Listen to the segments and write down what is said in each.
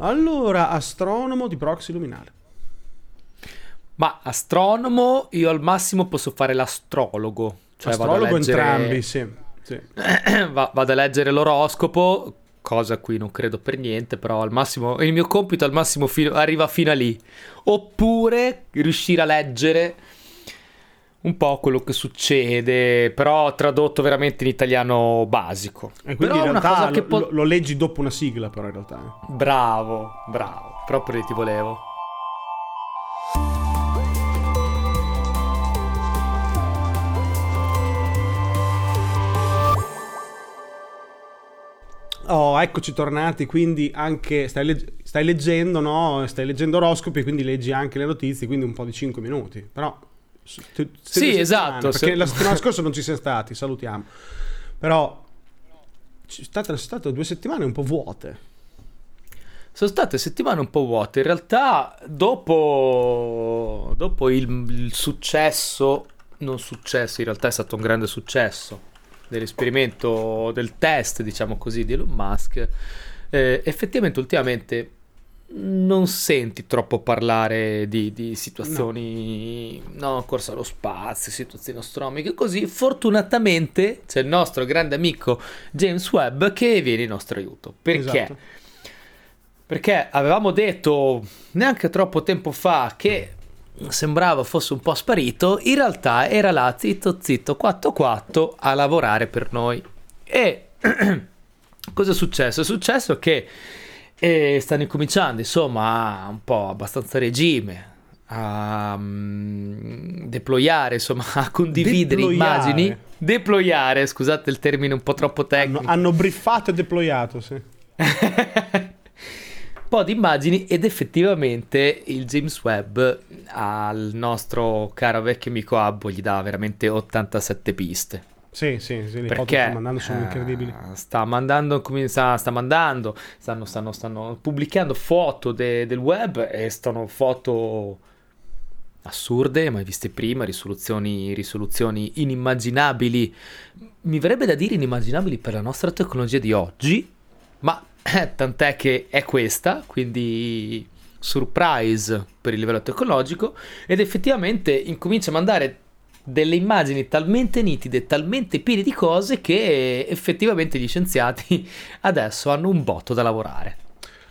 Allora, astronomo di proxy luminale. Ma astronomo, io al massimo posso fare l'astrologo. Cioè Astrologo leggere... entrambi, sì. sì. Va- vado a leggere l'oroscopo, cosa a cui non credo per niente, però al massimo il mio compito al massimo fino- arriva fino a lì. Oppure riuscire a leggere un po' quello che succede, però tradotto veramente in italiano basico. E quindi però in una realtà cosa che lo, po- lo- leggi dopo una sigla, però in realtà. eh. Bravo, bravo, proprio lì ti volevo. Oh, eccoci tornati, quindi anche stai, legg- stai leggendo, no? Stai leggendo oroscopi, quindi leggi anche le notizie, quindi un po' di 5 minuti. Però Sì, settimane, esatto, Perché la settimana scorsa non ci siamo stati, salutiamo. Però ci state, sono state due settimane un po' vuote. Sono state settimane un po' vuote. In realtà, dopo, dopo il, il successo, non successo, in realtà è stato un grande successo dell'esperimento, del test, diciamo così, di Elon Musk. eh, effettivamente, ultimamente non senti troppo parlare di, di situazioni, no. corsa allo spazio, situazioni astronomiche, così. Fortunatamente c'è il nostro grande amico James Webb che viene in nostro aiuto. Perché? Esatto. Perché avevamo detto neanche troppo tempo fa che sembrava fosse un po' sparito, in realtà era là zitto zitto 4-4 a lavorare per noi. E cosa è successo? È successo che eh, stanno incominciando insomma a un po' abbastanza regime a mm, deployare, insomma a condividere Deployare. immagini. Deployare, scusate il termine un po' troppo Hanno, tecnico. hanno briefato e deployato, sì. un po' di immagini ed effettivamente il James Webb al nostro caro vecchio amico Abbo gli dà veramente 87 piste. Sì, sì, sì, le foto che Perché stanno mandando sono eh, incredibili. sta mandando, sta, sta mandando, stanno, stanno, stanno pubblicando foto de- del web e stanno foto assurde, mai viste prima, risoluzioni, risoluzioni inimmaginabili. Mi verrebbe da dire inimmaginabili per la nostra tecnologia di oggi, ma eh, tant'è che è questa, quindi surprise per il livello tecnologico ed effettivamente incomincia a mandare delle immagini talmente nitide, talmente piene di cose che effettivamente gli scienziati adesso hanno un botto da lavorare.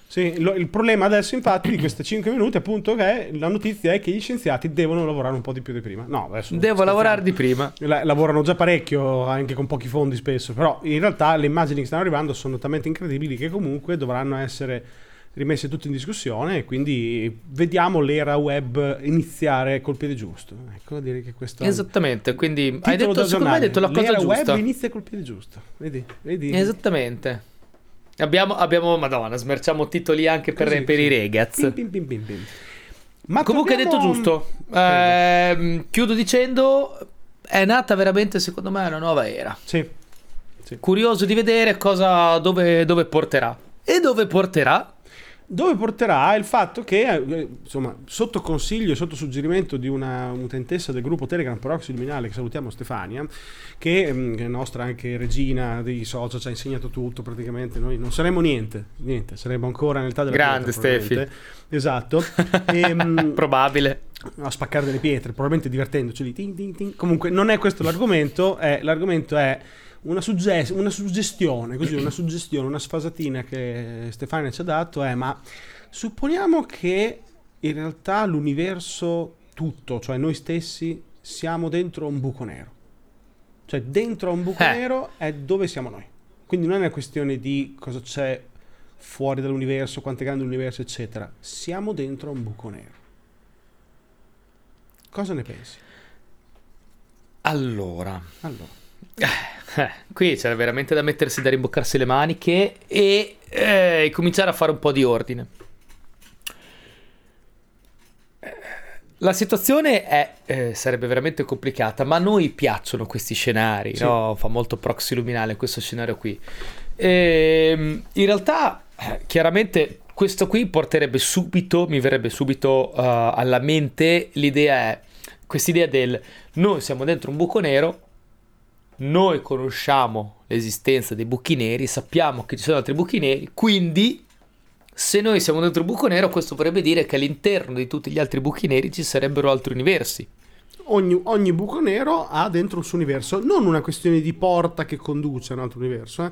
Sì, lo- il problema adesso infatti di questi 5 minuti appunto che la notizia è che gli scienziati devono lavorare un po' di più di prima. No, adesso Devo lavorare di prima. La- lavorano già parecchio, anche con pochi fondi spesso, però in realtà le immagini che stanno arrivando sono talmente incredibili che comunque dovranno essere rimesse tutte in discussione e quindi vediamo l'era web iniziare col piede giusto. Ecco, direi che questo Esattamente, quindi hai detto, secondo me hai detto la cosa L'era giusta. web inizia col piede giusto. Vedi? Vedi? Esattamente. Abbiamo, abbiamo, madonna, smerciamo titoli anche per, Così, per sì. i regaz. Pim, pim, pim. Ma Comunque hai detto giusto. Ehm, chiudo dicendo, è nata veramente secondo me una nuova era. Sì. Curioso di vedere cosa, dove, dove porterà. E dove porterà? Dove porterà il fatto che, eh, insomma, sotto consiglio e sotto suggerimento di una utentessa del gruppo Telegram Proxy Luminale, che salutiamo Stefania, che, mm, che è nostra anche regina dei social, ci ha insegnato tutto praticamente, noi non saremmo niente, niente, saremmo ancora nell'età della Grande probabilmente. Esatto. E, mm, Probabile. a spaccare delle pietre, probabilmente divertendoci lì. tin, tin, tin. Comunque, non è questo l'argomento. È, l'argomento è una, sugge- una suggestione, così, una suggestione, una sfasatina che Stefania ci ha dato. È ma supponiamo che in realtà l'universo tutto, cioè noi stessi, siamo dentro un buco nero. Cioè, dentro a un buco Eh. nero è dove siamo noi. Quindi non è una questione di cosa c'è fuori dall'universo, quanto è grande l'universo, eccetera. Siamo dentro un buco nero. Cosa ne pensi? Allora, Allora, eh, qui c'è veramente da mettersi, da rimboccarsi le maniche e eh, cominciare a fare un po' di ordine. Eh, La situazione è, eh, sarebbe veramente complicata, ma a noi piacciono questi scenari, Sì. no? Fa molto proxy luminale questo scenario qui. Ehm, in realtà, eh, chiaramente, questo qui porterebbe subito, mi verrebbe subito eh, alla mente l'idea è, quest'idea del noi siamo dentro un buco nero, noi conosciamo l'esistenza dei buchi neri, sappiamo che ci sono altri buchi neri, quindi se noi siamo dentro un buco nero, questo vorrebbe dire che all'interno di tutti gli altri buchi neri ci sarebbero altri universi. Ogni, ogni buco nero ha dentro un suo universo, non una questione di porta che conduce a un altro universo, eh?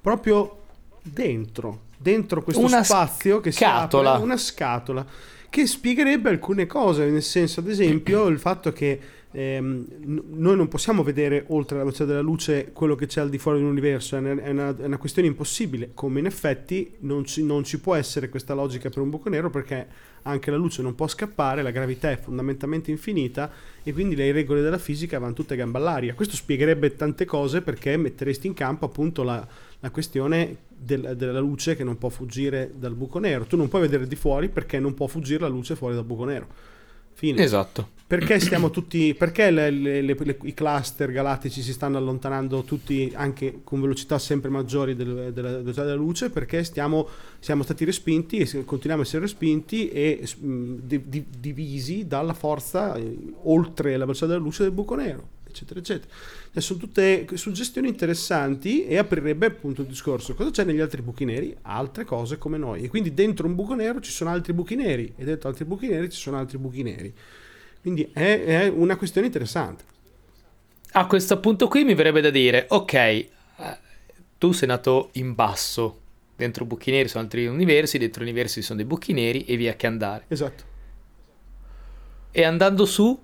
proprio dentro, dentro questo Una spazio che scatola. si apre, una scatola che spiegherebbe alcune cose, nel senso ad esempio il fatto che ehm, n- noi non possiamo vedere oltre la velocità della luce quello che c'è al di fuori dell'universo, è una, è una- è una questione impossibile, come in effetti non ci, non ci può essere questa logica per un buco nero perché anche la luce non può scappare, la gravità è fondamentalmente infinita e quindi le regole della fisica vanno tutte a gamba all'aria. Questo spiegherebbe tante cose perché metteresti in campo appunto la, la questione del- della luce che non può fuggire dal buco nero. Tu non puoi vedere di fuori perché non può fuggire la luce fuori dal buco nero. Fine. Esatto. Perché stiamo tutti. Perché le- le- le- le- i cluster galattici si stanno allontanando tutti anche con velocità sempre maggiori del- della velocità della luce? Perché stiamo, siamo stati respinti e continuiamo a essere respinti e mh, di- di- divisi dalla forza eh, oltre la velocità della luce del buco nero, eccetera, eccetera. Cioè, sono tutte suggestioni interessanti e aprirebbe appunto il discorso. Cosa c'è negli altri buchi neri? Altre cose come noi. E quindi dentro un buco nero ci sono altri buchi neri e dentro altri buchi neri ci sono altri buchi neri. Quindi è, è una questione interessante. A questo punto qui mi verrebbe da dire, ok, eh, tu sei nato in basso, dentro buchi neri sono altri universi, dentro universi sono dei buchi neri e via che andare. Esatto. E andando su,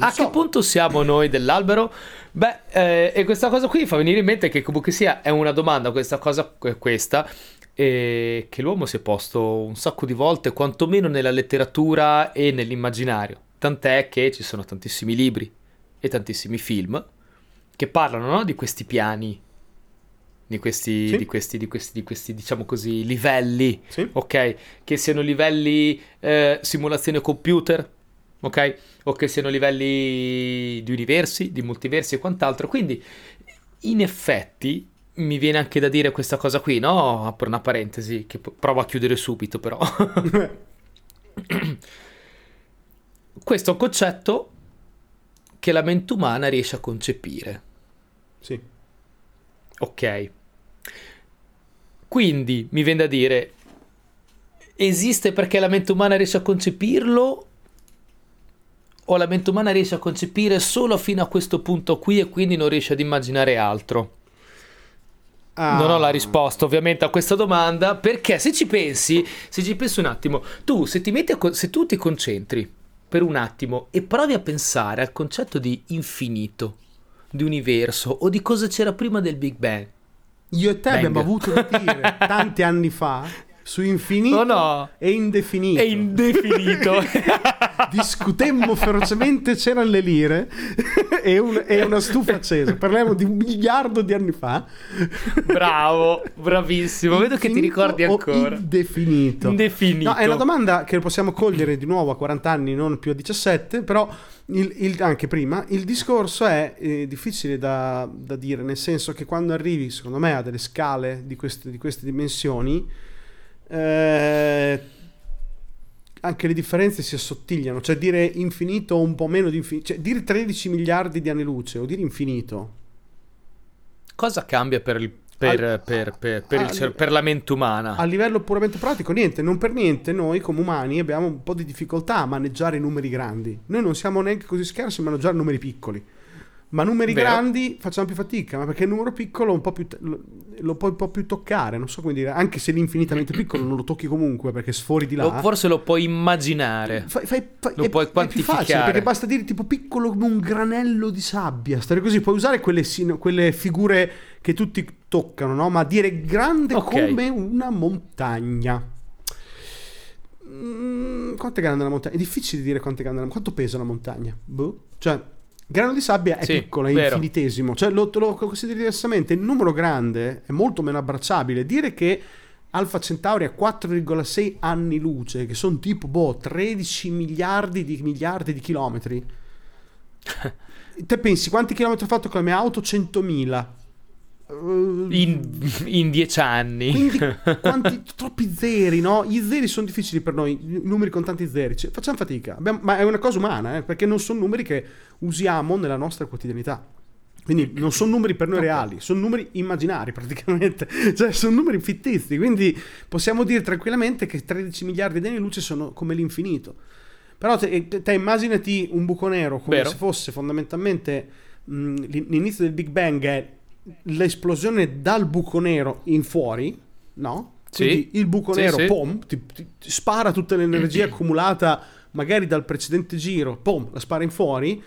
a so. che punto siamo noi dell'albero? Beh, eh, e questa cosa qui fa venire in mente che comunque sia è una domanda, questa cosa è questa, eh, che l'uomo si è posto un sacco di volte, quantomeno nella letteratura e nell'immaginario. Tant'è che ci sono tantissimi libri e tantissimi film che parlano no, di questi piani, di questi, Sì. di questi, di questi, di questi, diciamo così, livelli Sì. ok? Che siano livelli eh, simulazione computer, ok? O che siano livelli di universi, di multiversi e quant'altro. Quindi, in effetti, mi viene anche da dire questa cosa qui, no? Apro una parentesi che provo a chiudere subito, però. Questo è un concetto che la mente umana riesce a concepire. sì. Ok. Quindi mi viene da dire, esiste perché la mente umana riesce a concepirlo? O la mente umana riesce a concepire solo fino a questo punto qui e quindi non riesce ad immaginare altro? Ah, Non ho la risposta ovviamente a questa domanda perché se ci pensi, se ci pensi un attimo, tu se ti metti a se tu ti concentri per un attimo e provi a pensare al concetto di infinito, di universo o di cosa c'era prima del Big Bang. Io e te Bang. abbiamo avuto da dire tanti anni fa su infinito Oh no. e indefinito. È indefinito. Discutemmo ferocemente, c'erano le lire e, un- e una stufa accesa. Parliamo di un miliardo di anni fa. Bravo, bravissimo. Vedo che ti ricordi ancora. Indefinito. Indefinito. No, è una domanda che possiamo cogliere di nuovo a 40 anni, non più a 17, però il- il- anche prima. Il discorso è eh, difficile da, da dire, nel senso che quando arrivi, secondo me, a delle scale di queste, di queste dimensioni, eh, anche le differenze si assottigliano. Cioè dire infinito o un po' meno di infinito, cioè dire 13 miliardi di anni luce o dire infinito. Cosa cambia per, il- per, per- per- per il per la mente umana? A livello puramente pratico, niente, non per niente noi come umani abbiamo un po' di difficoltà a maneggiare i numeri grandi. Noi non siamo neanche così scarsi a maneggiare numeri piccoli. Ma numeri Vero. grandi facciamo più fatica, ma perché il numero piccolo un po' più lo, puoi un po' più toccare, non so come dire, anche se l'infinitamente piccolo non lo tocchi comunque perché sfori di là. O forse lo puoi immaginare. Fai- fai- fai- Lo è, puoi è più facile quantificare. perché basta dire tipo piccolo come un granello di sabbia. Stare così, puoi usare quelle, quelle figure che tutti toccano, no? Ma dire grande Ok. come una montagna. Mm, quanto è grande la montagna? È difficile dire quanto è grande la montagna. Quanto pesa la montagna? Boh. Cioè, grano di sabbia è Sì, piccolo, è vero. infinitesimo. Cioè, lo, lo consideri diversamente. Il numero grande è molto meno abbracciabile. Dire che Alfa Centauri ha 4,6 anni luce, che sono tipo, boh, 13 miliardi di miliardi di chilometri. Te pensi quanti chilometri ho fatto con la mia auto? 100.000. Eh, In, in dieci anni. quindi quanti, troppi zeri, no? Gli zeri sono difficili per noi, numeri con tanti zeri, Cioè, facciamo fatica, Abbiamo- ma è una cosa umana, eh, perché non sono numeri che usiamo nella nostra quotidianità. Quindi non sono numeri per noi reali, sono numeri immaginari praticamente, cioè sono numeri fittizi, quindi possiamo dire tranquillamente che 13 miliardi di anni luce sono come l'infinito. Però te, te- immaginati un buco nero come Vero. se fosse fondamentalmente mh, l'in- l'inizio del Big Bang è l'esplosione dal buco nero in fuori, no? Sì. Quindi il buco Sì, nero, sì. pom, ti, ti- ti spara tutta l'energia accumulata magari dal precedente giro, pom, la spara in fuori.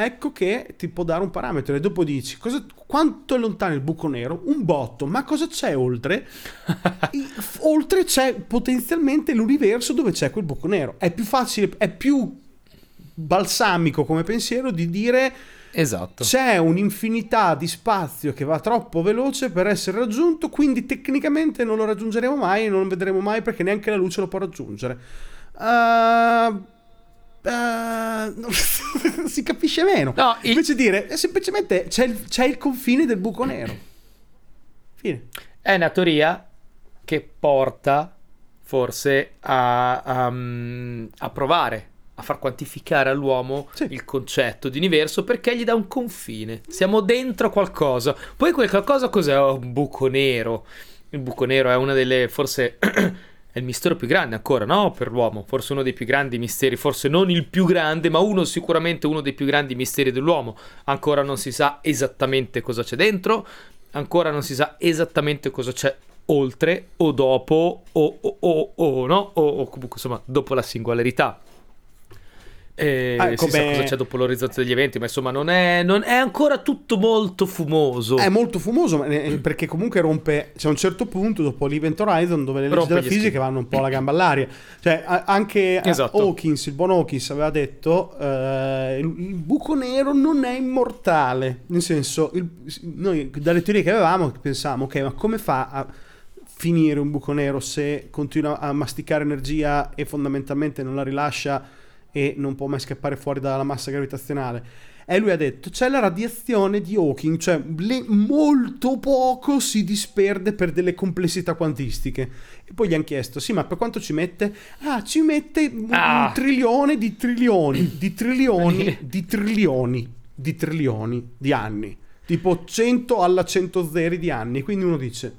Ecco che ti può dare un parametro e dopo dici cosa- quanto è lontano il buco nero? Un botto, ma cosa c'è oltre? Oltre c'è potenzialmente l'universo dove c'è quel buco nero. È più facile, è più balsamico come pensiero di dire Esatto. c'è un'infinità di spazio che va troppo veloce per essere raggiunto, quindi tecnicamente non lo raggiungeremo mai e non lo vedremo mai perché neanche la luce lo può raggiungere. Uh, uh, si capisce meno. No, il- Invece dire è semplicemente c'è il, c'è il confine del buco nero. Fine. È una teoria che porta forse a, a, mm, a provare, a far quantificare all'uomo Sì. il concetto di universo perché gli dà un confine. Siamo dentro qualcosa. Poi quel qualcosa cos'è? Oh, un buco nero. Il buco nero è una delle forse... È il mistero più grande ancora, no? Per l'uomo, forse uno dei più grandi misteri, forse non il più grande, ma uno sicuramente uno dei più grandi misteri dell'uomo. Ancora non si sa esattamente cosa c'è dentro, ancora non si sa esattamente cosa c'è oltre o dopo o, o, o, o, no? O, o comunque insomma dopo la singolarità. E Ah, si sa come- cosa c'è dopo l'orizzonte degli eventi, ma insomma non è, non è ancora tutto molto fumoso. È molto fumoso eh, perché comunque rompe. C'è un certo punto dopo l'Event Horizon dove le leggi Rompe della fisica schemi. vanno un po' la gamba all'aria. Cioè, anche eh, Esatto. Hawkins, il buon Hawkins, aveva detto: eh, il, il buco nero non è immortale. Nel senso, il- noi dalle teorie che avevamo pensavamo, ok, ma come fa a finire un buco nero se continua a masticare energia e fondamentalmente non la rilascia e non può mai scappare fuori dalla massa gravitazionale? E lui ha detto: c'è la radiazione di Hawking, cioè le- molto poco si disperde per delle complessità quantistiche. E poi gli hanno chiesto: sì, ma per quanto ci mette? Ah, ci mette un, Ah. un trilione di trilioni, di trilioni, di trilioni, di trilioni di anni. Tipo 100 alla 100 zeri di anni. Quindi uno dice: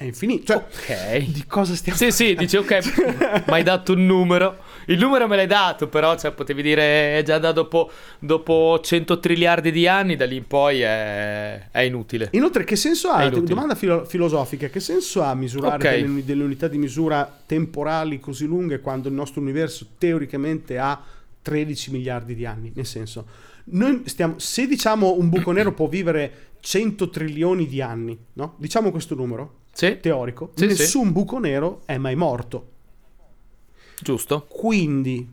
è infinito. Cioè, Ok. di cosa stiamo Sì, sì, dice ok, mi hai dato un numero. Il numero me l'hai dato, però cioè, potevi dire eh, già da dopo, dopo 100 triliardi di anni, da lì in poi è, è inutile. Inoltre, che senso È ha? Domanda filo- filosofica: che senso ha misurare Ok. delle, delle unità di misura temporali così lunghe quando il nostro universo teoricamente ha 13 miliardi di anni? Nel senso, noi stiamo, se diciamo un buco nero può vivere 100 trilioni di anni, no? Diciamo questo numero Sì, teorico, Sì, nessun buco nero è mai morto. giusto. Quindi,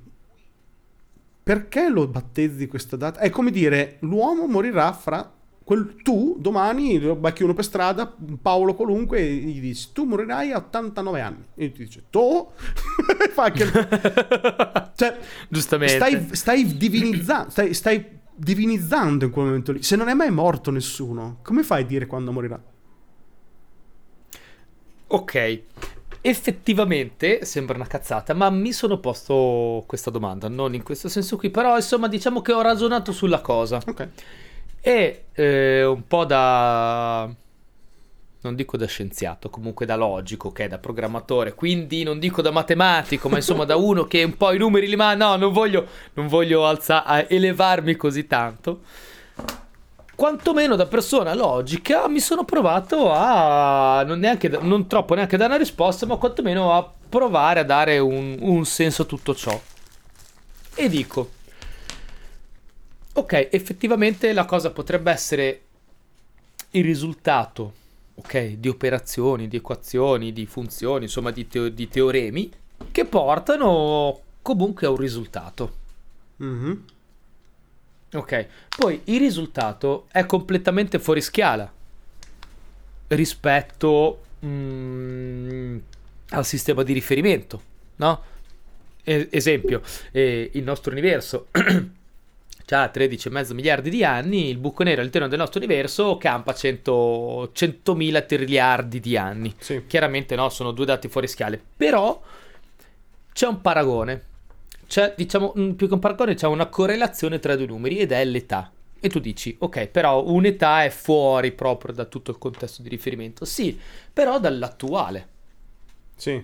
perché lo battezzi questa data? È come dire, l'uomo morirà fra... quel- tu domani becchi uno per strada, Paolo qualunque, e gli dici, tu morirai a 89 anni. E ti dice, tu? Fa anche... cioè, Giustamente. stai, stai divinizzando, stai, stai divinizzando in quel momento lì. Se non è mai morto nessuno, come fai a dire quando morirà? Ok, effettivamente sembra una cazzata, ma mi sono posto questa domanda, non in questo senso qui, però insomma diciamo che ho ragionato sulla cosa Ok. e eh, un po' da... non dico da scienziato, comunque da logico, che è da programmatore, quindi non dico da matematico, ma insomma da uno che un po' i numeri li manda, no, non voglio, non voglio alza- elevarmi così tanto. Quantomeno da persona logica mi sono provato a non, neanche, non troppo neanche dare una risposta, ma quantomeno a provare a dare un, un senso a tutto ciò. E dico, ok, effettivamente la cosa potrebbe essere il risultato, ok, di operazioni, di equazioni, di funzioni, insomma di, teo- di teoremi che portano comunque a un risultato. Mhm. Ok, poi il risultato è completamente fuori scala rispetto mm, al sistema di riferimento, no? E- esempio, eh, il nostro universo ha 13,5 miliardi di anni, il buco nero all'interno del nostro universo campa 100 100.000 triliardi di anni. Sì. Chiaramente no, sono due dati fuori scale, però c'è un paragone. C'è, diciamo, mm, più che un paragone, c'è una correlazione tra due numeri ed è l'età. E tu dici, ok, però un'età è fuori proprio da tutto il contesto di riferimento. Sì, però dall'attuale. Sì.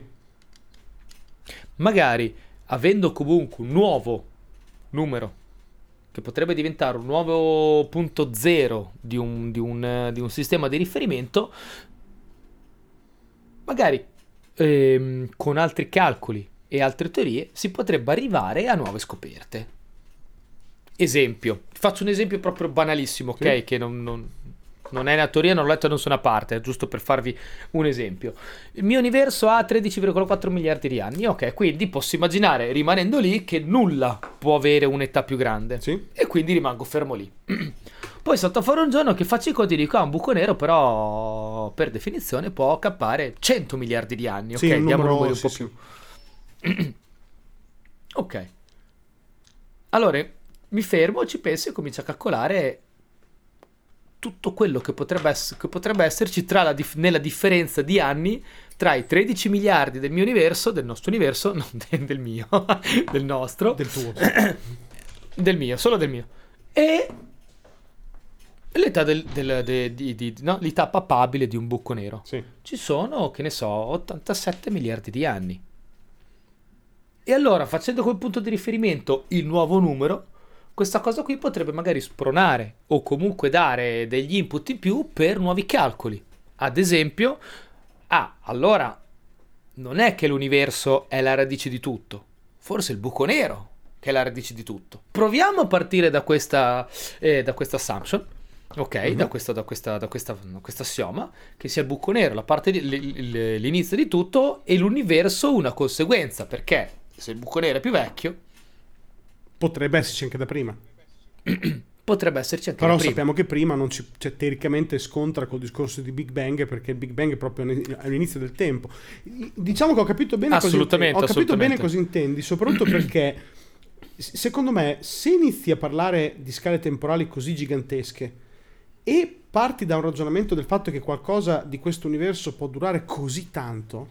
Magari avendo comunque un nuovo numero che potrebbe diventare un nuovo punto zero di un, di un, di un sistema di riferimento, magari ehm, con altri calcoli e altre teorie si potrebbe arrivare a nuove scoperte. Esempio, faccio un esempio proprio banalissimo, ok? Sì. Che non, non, non, è una teoria, non l'ho letto da nessuna parte, è giusto per farvi un esempio. Il mio universo ha 13,4 miliardi di anni, ok? Quindi posso immaginare, rimanendo lì, che nulla può avere un'età più grande. Sì. E quindi rimango fermo lì. Poi salto fuori un giorno che faccio i conti e dico, ah, un buco nero però per definizione può cappare 100 miliardi di anni, ok? Sì, un Diamo numero, un po' sì, più. ok. Allora, mi fermo, ci penso e comincio a calcolare tutto quello che potrebbe, ess- che potrebbe esserci dif- nella differenza di anni tra i 13 miliardi del mio universo, del nostro universo, non de- del mio, del nostro. Del tuo. del mio, solo del mio. E l'età, del, del, de, di, di, no, l'età papabile di un buco nero. Sì. Ci sono, che ne so, 87 miliardi di anni. E allora, facendo quel punto di riferimento il nuovo numero, questa cosa qui potrebbe magari spronare o comunque dare degli input in più per nuovi calcoli. Ad esempio, ah, allora non è che l'universo è la radice di tutto, forse il buco nero che è la radice di tutto. Proviamo a partire da questa, eh, da questa assumption. Ok, mm-hmm. da, questo, da, questa, da, questa, da questa assioma, che sia il buco nero la parte di, l'inizio di tutto e l'universo una conseguenza, perché se il buco nero è più vecchio, Potrebbe esserci anche da prima. Potrebbe esserci anche Però da prima. sappiamo che prima non ci, cioè, teoricamente scontra col discorso di Big Bang perché il Big Bang è proprio all'inizio del tempo. Diciamo che ho capito bene cosa intendi. Ho capito bene cosa intendi, soprattutto perché secondo me se inizi a parlare di scale temporali così gigantesche e parti da un ragionamento del fatto che qualcosa di questo universo può durare così tanto,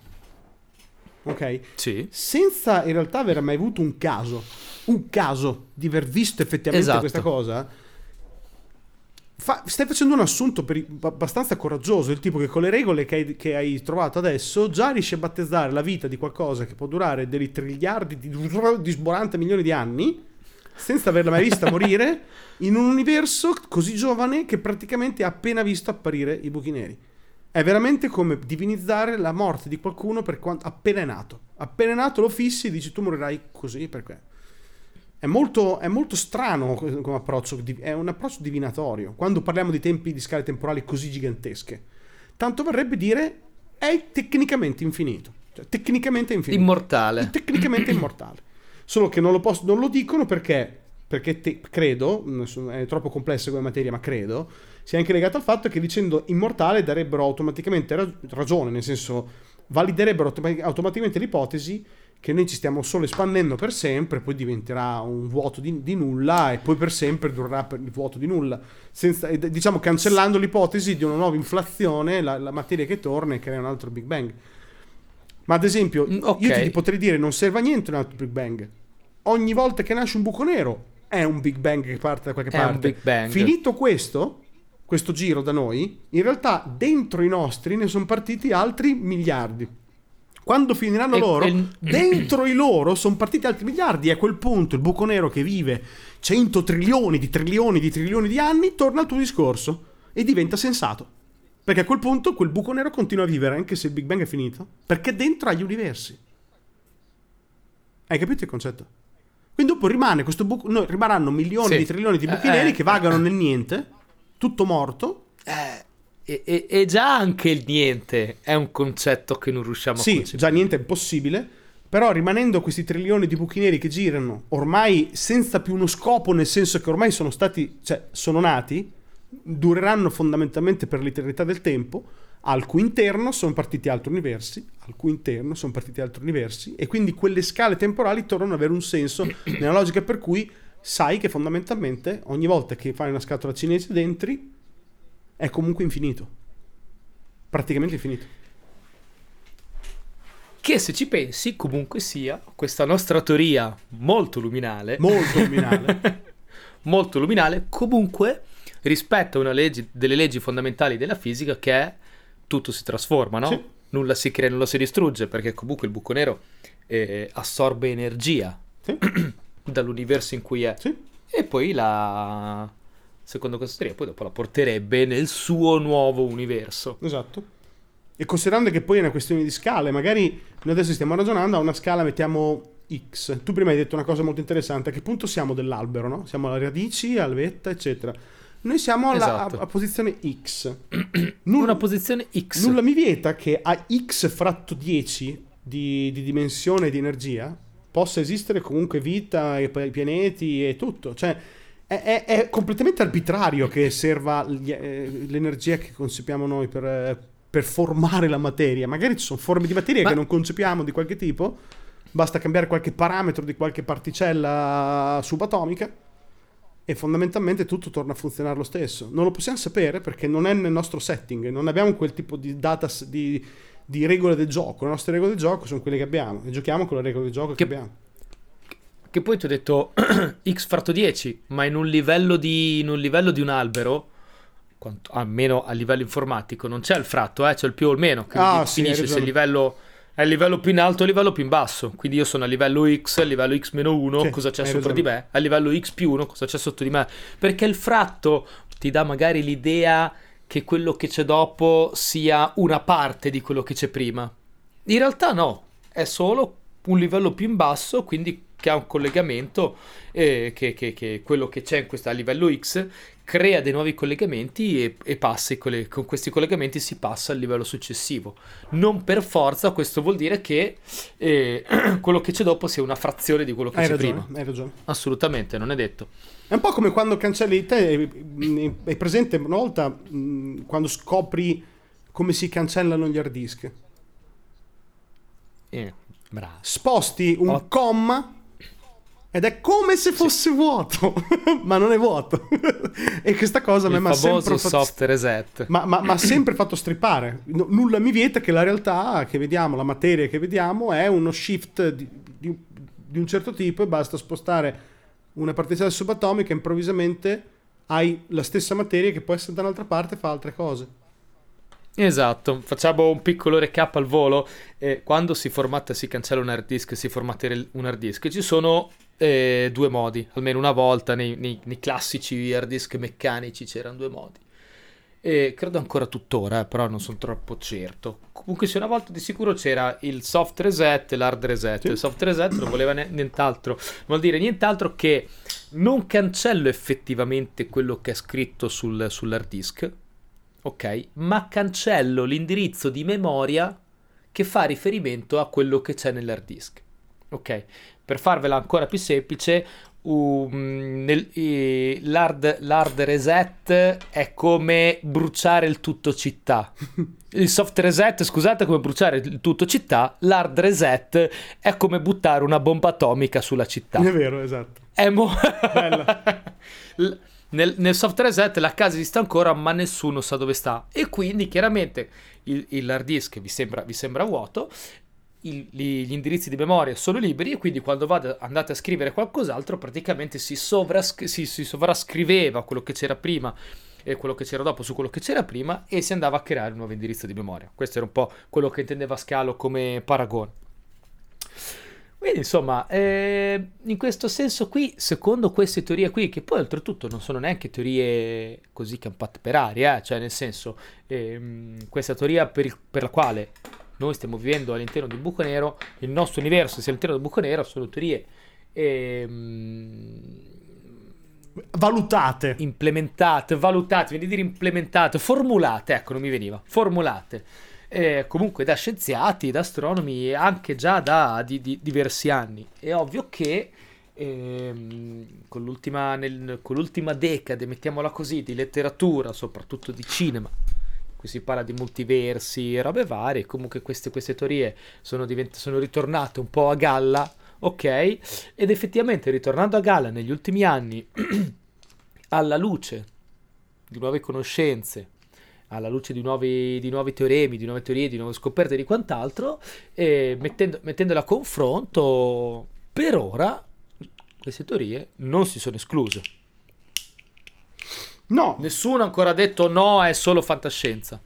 ok? Sì. Senza in realtà aver mai avuto un caso, un caso di aver visto effettivamente esatto. questa cosa, fa, stai facendo un assunto per, abbastanza coraggioso, il tipo che con le regole che hai, che hai, trovato adesso già riesci a battezzare la vita di qualcosa che può durare dei triliardi di, di sborante milioni di anni senza averla mai vista morire in un universo così giovane che praticamente ha appena visto apparire i buchi neri. È veramente come divinizzare la morte di qualcuno per quanto appena è nato. Appena è nato lo fissi e dici tu morirai così perché. È molto, è molto strano come approccio, è un approccio divinatorio. Quando parliamo di tempi di scale temporali così gigantesche. Tanto vorrebbe dire è tecnicamente infinito. Cioè, tecnicamente infinito. Immortale. Tecnicamente immortale. Solo che non lo, posso, non lo dicono perché, perché te, credo, è troppo complessa come materia, ma credo, sia anche legato al fatto che dicendo immortale darebbero automaticamente ragione, nel senso validerebbero automaticamente l'ipotesi che noi ci stiamo solo espandendo per sempre, poi diventerà un vuoto di, di nulla e poi per sempre durerà per il vuoto di nulla, Senza, diciamo cancellando l'ipotesi di una nuova inflazione, la, la, materia che torna e crea un altro Big Bang. Ma ad esempio, okay. io ti potrei dire non serve a niente un altro Big Bang. Ogni volta che nasce un buco nero è un Big Bang che parte da qualche è parte. Finito questo, questo giro da noi, in realtà dentro i nostri ne sono partiti altri miliardi. Quando finiranno e, loro, e... dentro i loro sono partiti altri miliardi e a quel punto il buco nero che vive 100 trilioni di trilioni di trilioni di anni torna al tuo discorso e diventa sensato. Perché a quel punto quel buco nero continua a vivere anche se il Big Bang è finito, perché dentro ha gli universi. Hai capito il concetto? Quindi dopo rimane questo buco, no, rimarranno milioni sì. di trilioni di buchi eh, neri eh, che vagano nel niente tutto morto. Eh, e, e, e, già anche il niente è un concetto che non riusciamo sì, a concepire. Sì, già niente è impossibile. Però rimanendo questi trilioni di buchi neri che girano, ormai senza più uno scopo, nel senso che ormai sono stati, cioè sono nati, dureranno fondamentalmente per l'eternità del tempo, al cui interno sono partiti altri universi, al cui interno sono partiti altri universi, e quindi quelle scale temporali tornano ad avere un senso nella logica per cui sai che fondamentalmente ogni volta che fai una scatola cinese dentro è comunque infinito. Praticamente infinito. Che se ci pensi, comunque sia, questa nostra teoria molto luminale. Molto luminale. molto luminale, comunque rispetto a una legge, delle leggi fondamentali della fisica che è tutto si trasforma, no? Sì. Nulla si crea, nulla si distrugge, perché comunque il buco nero eh, assorbe energia Sì, dall'universo in cui è. sì. E poi la... Secondo questa teoria, poi dopo la porterebbe nel suo nuovo universo. Esatto. E considerando che poi è una questione di scale, magari noi adesso stiamo ragionando a una scala, mettiamo X. Tu prima hai detto una cosa molto interessante, a che punto siamo dell'albero, no? Siamo alle radici, al vetta, eccetera. Noi siamo alla, Esatto. a, a posizione X. Nulla, Una posizione X. nulla mi vieta che a X fratto 10 di, di dimensione di energia possa esistere comunque vita e pianeti e tutto. Cioè, è, è- è completamente arbitrario che serva eh, l'energia che concepiamo noi per, per formare la materia. Magari ci sono forme di materia Ma- che non concepiamo di qualche tipo, basta cambiare qualche parametro di qualche particella subatomica e fondamentalmente tutto torna a funzionare lo stesso. Non lo possiamo sapere perché non è nel nostro setting, non abbiamo quel tipo di data di, di regole del gioco. Le nostre regole del gioco sono quelle che abbiamo e giochiamo con le regole del gioco che, Che- abbiamo. Che poi ti ho detto x fratto 10, ma in un livello di, in un, livello di un albero, quanto- almeno a livello informatico, non c'è il fratto, eh, c'è il più o il meno. Quindi Ah, sì, finisce se il livello è il livello più in alto o il livello più in basso. Quindi io sono a livello x, a livello x meno 1, Sì, cosa c'è sopra ragione. di me? A livello x più 1, cosa c'è sotto di me? Perché il fratto ti dà magari l'idea che quello che c'è dopo sia una parte di quello che c'è prima. In realtà no, è solo un livello più in basso, quindi che ha un collegamento, eh, che, che- che quello che c'è in questo, a livello X crea dei nuovi collegamenti e, e passa i colle- con questi collegamenti si passa al livello successivo. Non per forza questo vuol dire che eh, quello che c'è dopo sia una frazione di quello che Hai c'è ragione, prima. hai ragione. Assolutamente, non è detto. È un po' come quando cancelli te, è presente una volta mh, quando scopri come si cancellano gli hard disk. Eh. Sposti un Oh. comma ed è come se fosse vuoto, ma non è vuoto. e questa cosa a me Il mi ha sempre fatto soft reset. ma, ma- ma ha sempre fatto strippare. No- nulla mi vieta che la realtà che vediamo, la materia che vediamo, è uno shift di, di- di un certo tipo e basta spostare una particella subatomica e improvvisamente hai la stessa materia che può essere da un'altra parte e fa altre cose. Esatto, facciamo un piccolo recap al volo. Eh, quando si formata, si cancella un hard disk, si formata un hard disk, ci sono eh, due modi, almeno una volta nei, nei- nei classici hard disk meccanici c'erano due modi. E credo ancora tuttora, eh, però non sono troppo certo. Comunque sì, una volta di sicuro c'era il soft reset e l'hard reset. Sì. Il soft reset non voleva ne- nient'altro, vuol dire nient'altro che non cancello effettivamente quello che è scritto sul, sull'hard disk, ok? Ma cancello l'indirizzo di memoria che fa riferimento a quello che c'è nell'hard disk, ok? Per farvela ancora più semplice, um, nel- eh, l'hard, l'hard reset è come bruciare il tutto città. Il soft reset, scusate, è come bruciare il tutto città. L'hard reset è come buttare una bomba atomica sulla città. È vero, esatto. È mo- Bella. L- nel, nel soft reset la casa esiste ancora, ma nessuno sa dove sta. E quindi chiaramente il, il hard disk vi sembra, vi sembra vuoto. Il- gli, indirizzi di memoria sono liberi e quindi quando vado, andate a scrivere qualcos'altro praticamente si, sovrasc- si, si sovrascriveva quello che c'era prima e quello che c'era dopo su quello che c'era prima e si andava a creare un nuovo indirizzo di memoria. Questo era un po' quello che intendeva Scalo come paragone. Quindi insomma, eh, in questo senso qui, secondo queste teorie qui, che poi oltretutto non sono neanche teorie così campate per aria, eh, cioè nel senso, ehm, questa teoria per, il- per la quale noi stiamo vivendo all'interno di un buco nero, il nostro universo sia all'interno del buco nero, sono teorie ehm, Valutate. implementate, valutate, viene dire implementate, formulate, ecco, non mi veniva, formulate. eh, comunque da scienziati, da astronomi, anche già da di- di- diversi anni. È ovvio che ehm, con, l'ultima, nel- con l'ultima decade, mettiamola così, di letteratura, soprattutto di cinema, in cui si parla di multiversi e robe varie, comunque queste, queste teorie sono, divent- sono ritornate un po' a galla, ok? Ed effettivamente ritornando a galla negli ultimi anni, alla luce di nuove conoscenze, alla luce di nuovi, di nuovi teoremi, di nuove teorie, di nuove scoperte e di quant'altro, e mettendo, mettendola a confronto, per ora queste teorie non si sono escluse. No, Nessuno ancora ha detto no, è solo fantascienza.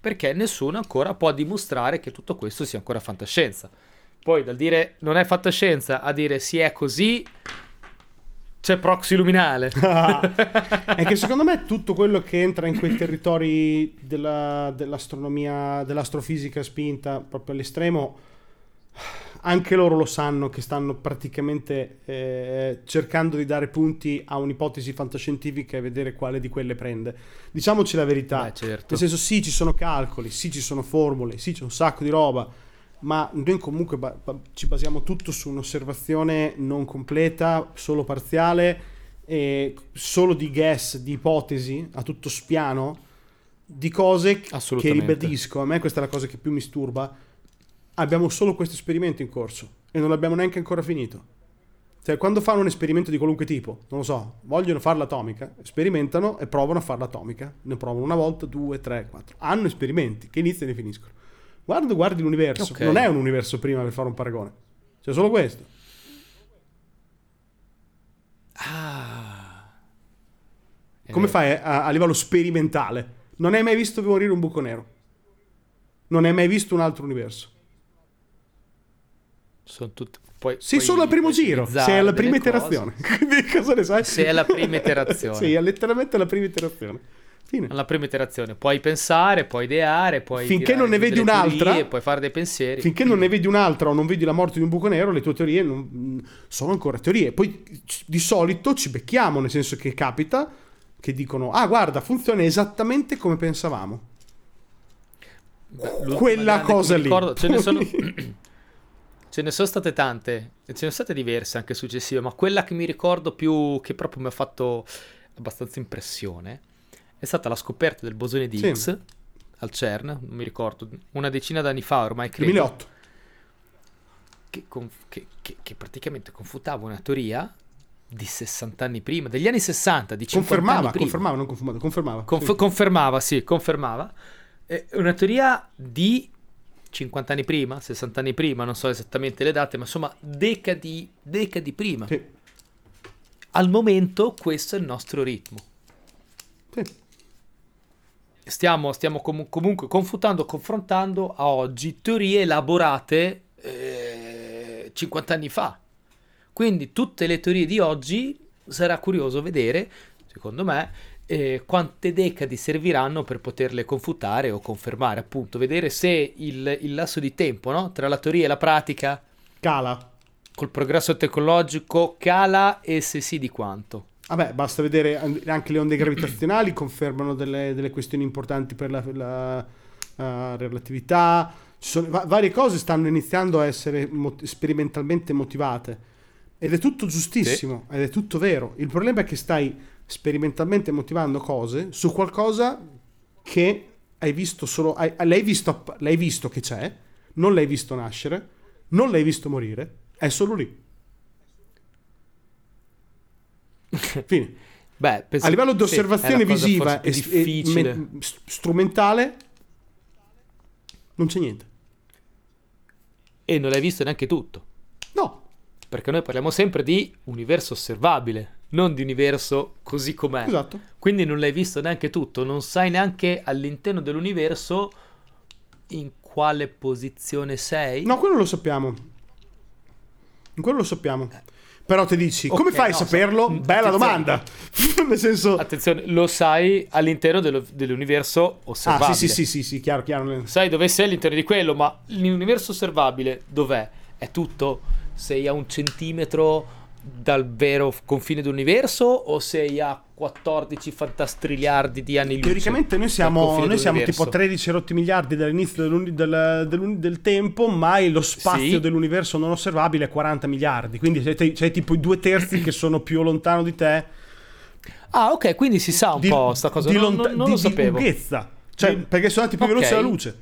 Perché nessuno ancora può dimostrare che tutto questo sia ancora fantascienza. Poi dal dire non è fantascienza a dire si è così, c'è proxy luminale. è che secondo me tutto quello che entra in quei territori della- dell'astronomia, dell'astrofisica spinta proprio all'estremo, anche loro lo sanno che stanno praticamente eh, cercando di dare punti a un'ipotesi fantascientifica e vedere quale di quelle prende. Diciamoci la verità. Beh, certo. Nel senso, sì, ci sono calcoli, sì, ci sono formule, sì, c'è un sacco di roba, ma noi comunque ba- ba- ci basiamo tutto su un'osservazione non completa, solo parziale, e solo di guess, di ipotesi, a tutto spiano, di cose che ribadisco. A me questa è la cosa che più mi sturba. Abbiamo solo questo esperimento in corso e non l'abbiamo neanche ancora finito. Cioè, quando fanno un esperimento di qualunque tipo, non lo so, vogliono farla atomica, sperimentano e provano a farla atomica. Ne provano una volta, due, tre, quattro. Hanno esperimenti che iniziano e finiscono. Quando guardi l'universo, Ok. non è un universo prima per fare un paragone. C'è solo questo. Ah. Come Eh, fai a, a livello sperimentale? Non hai mai visto morire un buco nero. Non hai mai visto un altro universo. Sono tutti... Poi, Sì, poi solo al primo giro, utilizzare se è la delle prima iterazione. Quindi cosa ne sai? Se è la prima iterazione. sì, è letteralmente la prima iterazione. Fine. Alla prima iterazione puoi pensare, puoi ideare, puoi Finché non ne vedi un'altra- teorie, puoi fare dei pensieri. Finché non ne vedi un'altra o non vedi la morte di un buco nero, le tue teorie non- sono ancora teorie. Poi di solito ci becchiamo, nel senso che capita che dicono: Ah, guarda, funziona esattamente come pensavamo. L'ultima Quella cosa lì. ricordo- ce, ne sono, ce ne sono state tante, ce ne sono state diverse anche successive, ma quella che mi ricordo più, che proprio mi ha fatto abbastanza impressione, è stata la scoperta del bosone di Sì. Higgs al CERN, non mi ricordo, una decina d'anni fa ormai credo. 2008. che, conf- che- che- che praticamente confutava una teoria di 60 anni prima, degli anni 60, di 50 Confermava, anni prima. confermava, non confermava, confermava. Conf- sì. Confermava, sì, confermava. Eh, una teoria di 50 anni prima, 60 anni prima, non so esattamente le date, ma insomma decadi, decadi prima. Sì, Al momento questo è il nostro ritmo. sì. Stiamo, stiamo com- comunque confutando, confrontando a oggi teorie elaborate eh, 50 anni fa. Quindi tutte le teorie di oggi sarà curioso vedere, secondo me, eh, quante decadi serviranno per poterle confutare o confermare, appunto, vedere se il, il lasso di tempo no? tra la teoria e la pratica Cala. col progresso tecnologico cala e se sì di quanto. Vabbè, basta vedere an- anche le onde gravitazionali confermano delle, delle questioni importanti per la, la, eh, relatività. Ci sono, va- varie cose stanno iniziando a essere mo- sperimentalmente motivate. Ed è tutto giustissimo, ed è tutto vero. Il problema è che stai sperimentalmente motivando cose su qualcosa che hai visto solo. hai- l'hai, visto, l'hai visto che c'è, non l'hai visto nascere, non l'hai visto morire, è solo lì. Fine. Beh, penso- A livello di sì, osservazione cosa visiva e, e strumentale, non c'è niente. e non l'hai visto neanche tutto. No, Perché noi parliamo sempre di universo osservabile, non di universo così com'è. esatto. Quindi non l'hai visto neanche tutto, non sai neanche all'interno dell'universo in quale posizione sei. No, quello lo sappiamo. Quello lo sappiamo. Però ti dici, come Ok, fai a no, saperlo? sa- Bella domanda. Nel senso... Attenzione, lo sai all'interno dello- dell'universo Ah, osservabile. sì, sì, sì, sì, sì, chiaro, chiaro. Sai dove sei all'interno di quello, ma l'universo osservabile dov'è? È tutto? Sei a un centimetro dal vero confine dell'universo o sei a 14 fantastriliardi di anni luce? Teoricamente noi siamo, noi siamo tipo 13 rotti miliardi dall'inizio dell'uni- del, dell'uni- del tempo, ma lo spazio Sì. dell'universo non osservabile è 40 miliardi. Quindi c'è, c'è tipo i due terzi che sono più lontano di te. Ah, ok, quindi si sa un di, po' sta cosa. di non, lonta- non- non di- lo di sapevo. lunghezza. Cioè, Di- perché sono andati più Ok. veloci della luce.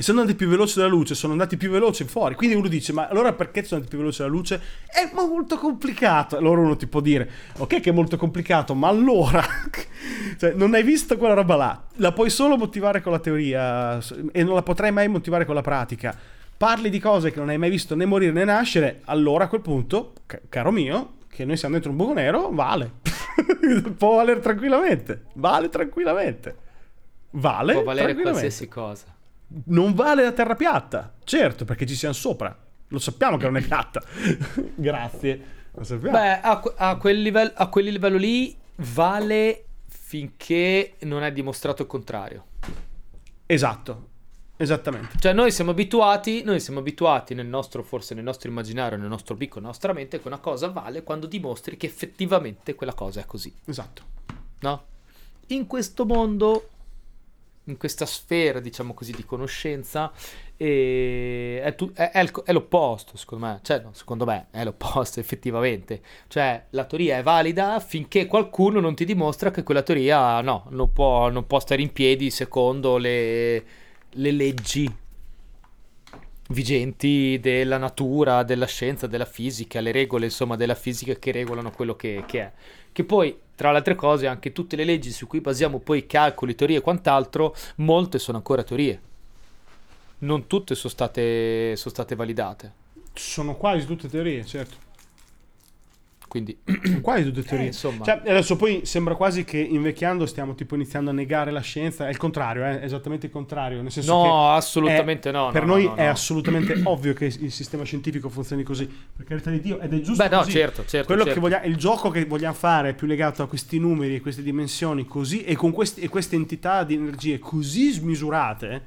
E sono andati più veloci della luce, sono andati più veloci fuori. Quindi uno dice: Ma allora perché sono andati più veloci della luce? È molto complicato. Allora uno ti può dire: Ok, che è molto complicato, ma allora. cioè, non hai visto quella roba là. La puoi solo motivare con la teoria e non la potrai mai motivare con la pratica. Parli di cose che non hai mai visto né morire né nascere. Allora a quel punto, ca- caro mio, che noi siamo dentro un buco nero, vale. Può valere tranquillamente. Vale tranquillamente. Vale Può valere qualsiasi cosa. Non vale la terra piatta. Certo, perché ci siamo sopra. Lo sappiamo che non è piatta. Grazie. Lo sappiamo. Beh, a, a quel livello, a quel livello lì vale finché non è dimostrato il contrario. Esatto. Esattamente. Cioè, noi siamo abituati, noi siamo abituati nel nostro, forse nel nostro immaginario, nel nostro piccolo, nella nostra mente, che una cosa vale quando dimostri che effettivamente quella cosa è così, Esatto. no? In questo mondo, in questa sfera, diciamo così, di conoscenza, eh, è, tu- è- è è l'opposto, secondo me. Cioè, no, secondo me è l'opposto, effettivamente. Cioè, la teoria è valida finché qualcuno non ti dimostra che quella teoria, no, non può, non può stare in piedi secondo le, le leggi vigenti della natura, della scienza, della fisica, le regole insomma della fisica che regolano quello che, che è. Che poi, tra le altre cose, anche tutte le leggi su cui basiamo poi calcoli, teorie e quant'altro, molte sono ancora teorie. Non tutte sono state, sono state validate. Sono quasi tutte teorie, certo. Quindi, quasi tutte teorie. Eh, insomma. Cioè, adesso poi sembra quasi che invecchiando stiamo tipo iniziando a negare la scienza. È il contrario, eh, è esattamente il contrario. Nel senso no, assolutamente è- no. Per no, noi no, no, è assolutamente ovvio che il sistema scientifico funzioni così. Per carità di Dio, ed è giusto Beh, no, così. certo, certo. Quello certo. che vogliamo, il gioco che vogliamo fare è più legato a questi numeri e queste dimensioni così e con questi- e queste entità di energie così smisurate,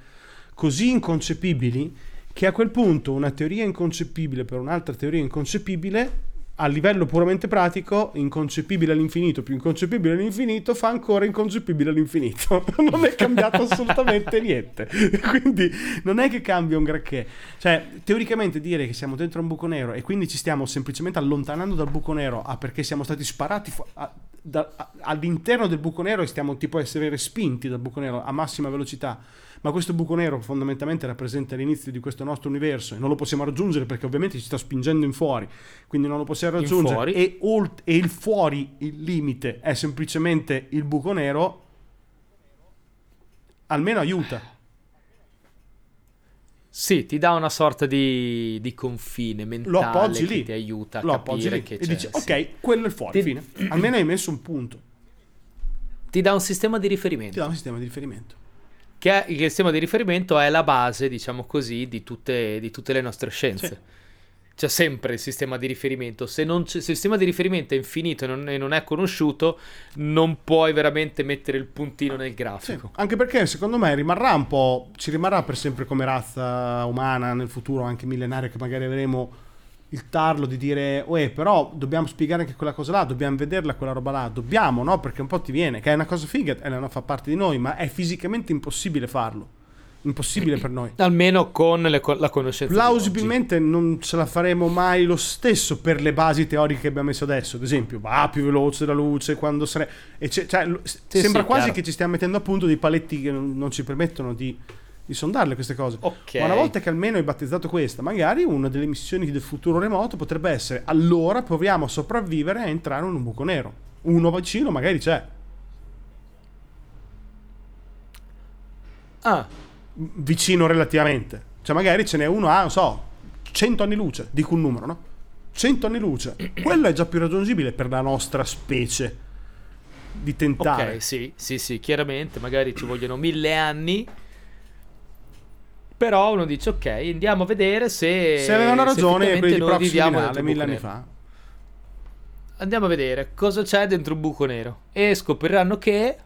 così inconcepibili, che a quel punto una teoria inconcepibile per un'altra teoria inconcepibile, a livello puramente pratico, inconcepibile all'infinito più inconcepibile all'infinito, fa ancora inconcepibile all'infinito. non è cambiato assolutamente niente. Quindi non è che cambia un granché. Cioè, teoricamente dire che siamo dentro un buco nero e quindi ci stiamo semplicemente allontanando dal buco nero ah, perché siamo stati sparati fu- a- da- a- all'interno del buco nero e stiamo tipo a essere respinti dal buco nero a massima velocità. Ma questo buco nero fondamentalmente rappresenta l'inizio di questo nostro universo e non lo possiamo raggiungere perché ovviamente ci sta spingendo in fuori, quindi non lo possiamo raggiungere. E, olt- e il fuori, il limite, è semplicemente il buco nero, almeno aiuta. Sì, ti dà una sorta di, di confine mentale Lo appoggi che lì. ti aiuta a Lo capire lì che e c'è. dici, sì. ok, quello è il fuori, Ti-. Almeno hai messo un punto. Ti dà un sistema di Ti riferimento. dà un sistema di riferimento. Che è, il sistema di riferimento è la base, diciamo così, di tutte, di tutte le nostre scienze. Sì. C'è sempre il sistema di riferimento. Se, se il sistema di riferimento è infinito e non, e non è conosciuto, non puoi veramente mettere il puntino nel Sì, grafico. anche perché secondo me rimarrà un po', ci rimarrà per sempre come razza umana nel futuro, anche millenaria, che magari avremo il tarlo di dire, uè, però dobbiamo spiegare anche quella cosa là, dobbiamo vederla quella roba là, dobbiamo, no? Perché un po' ti viene, che è una cosa figa, e non fa parte di noi, ma è fisicamente impossibile farlo. Impossibile per noi. Almeno con le la conoscenza. Plausibilmente non ce la faremo mai lo stesso per le basi teoriche che abbiamo messo adesso. Ad esempio, va più veloce la luce quando e c'è- cioè, lo- sembra sì, quasi chiaro. che ci stiamo mettendo a punto dei paletti che non ci permettono di, di sondarle queste cose. Ok. Ma una volta che almeno hai battezzato questa, magari una delle missioni del futuro remoto potrebbe essere allora proviamo a sopravvivere e a entrare in un buco nero. Uno vicino magari c'è. Ah, vicino relativamente. Cioè, magari ce n'è uno a, non so, 100 anni luce, dico un numero, no? 100 anni luce. Quello è già più raggiungibile per la nostra specie di tentare. ok, sì, sì, sì, chiaramente, magari ci vogliono mille anni. Però uno dice, ok, andiamo a vedere se... Se avevano ragione quelli di Proxy Vinale mille anni nero. fa. Andiamo a vedere cosa c'è dentro un buco nero. E scopriranno che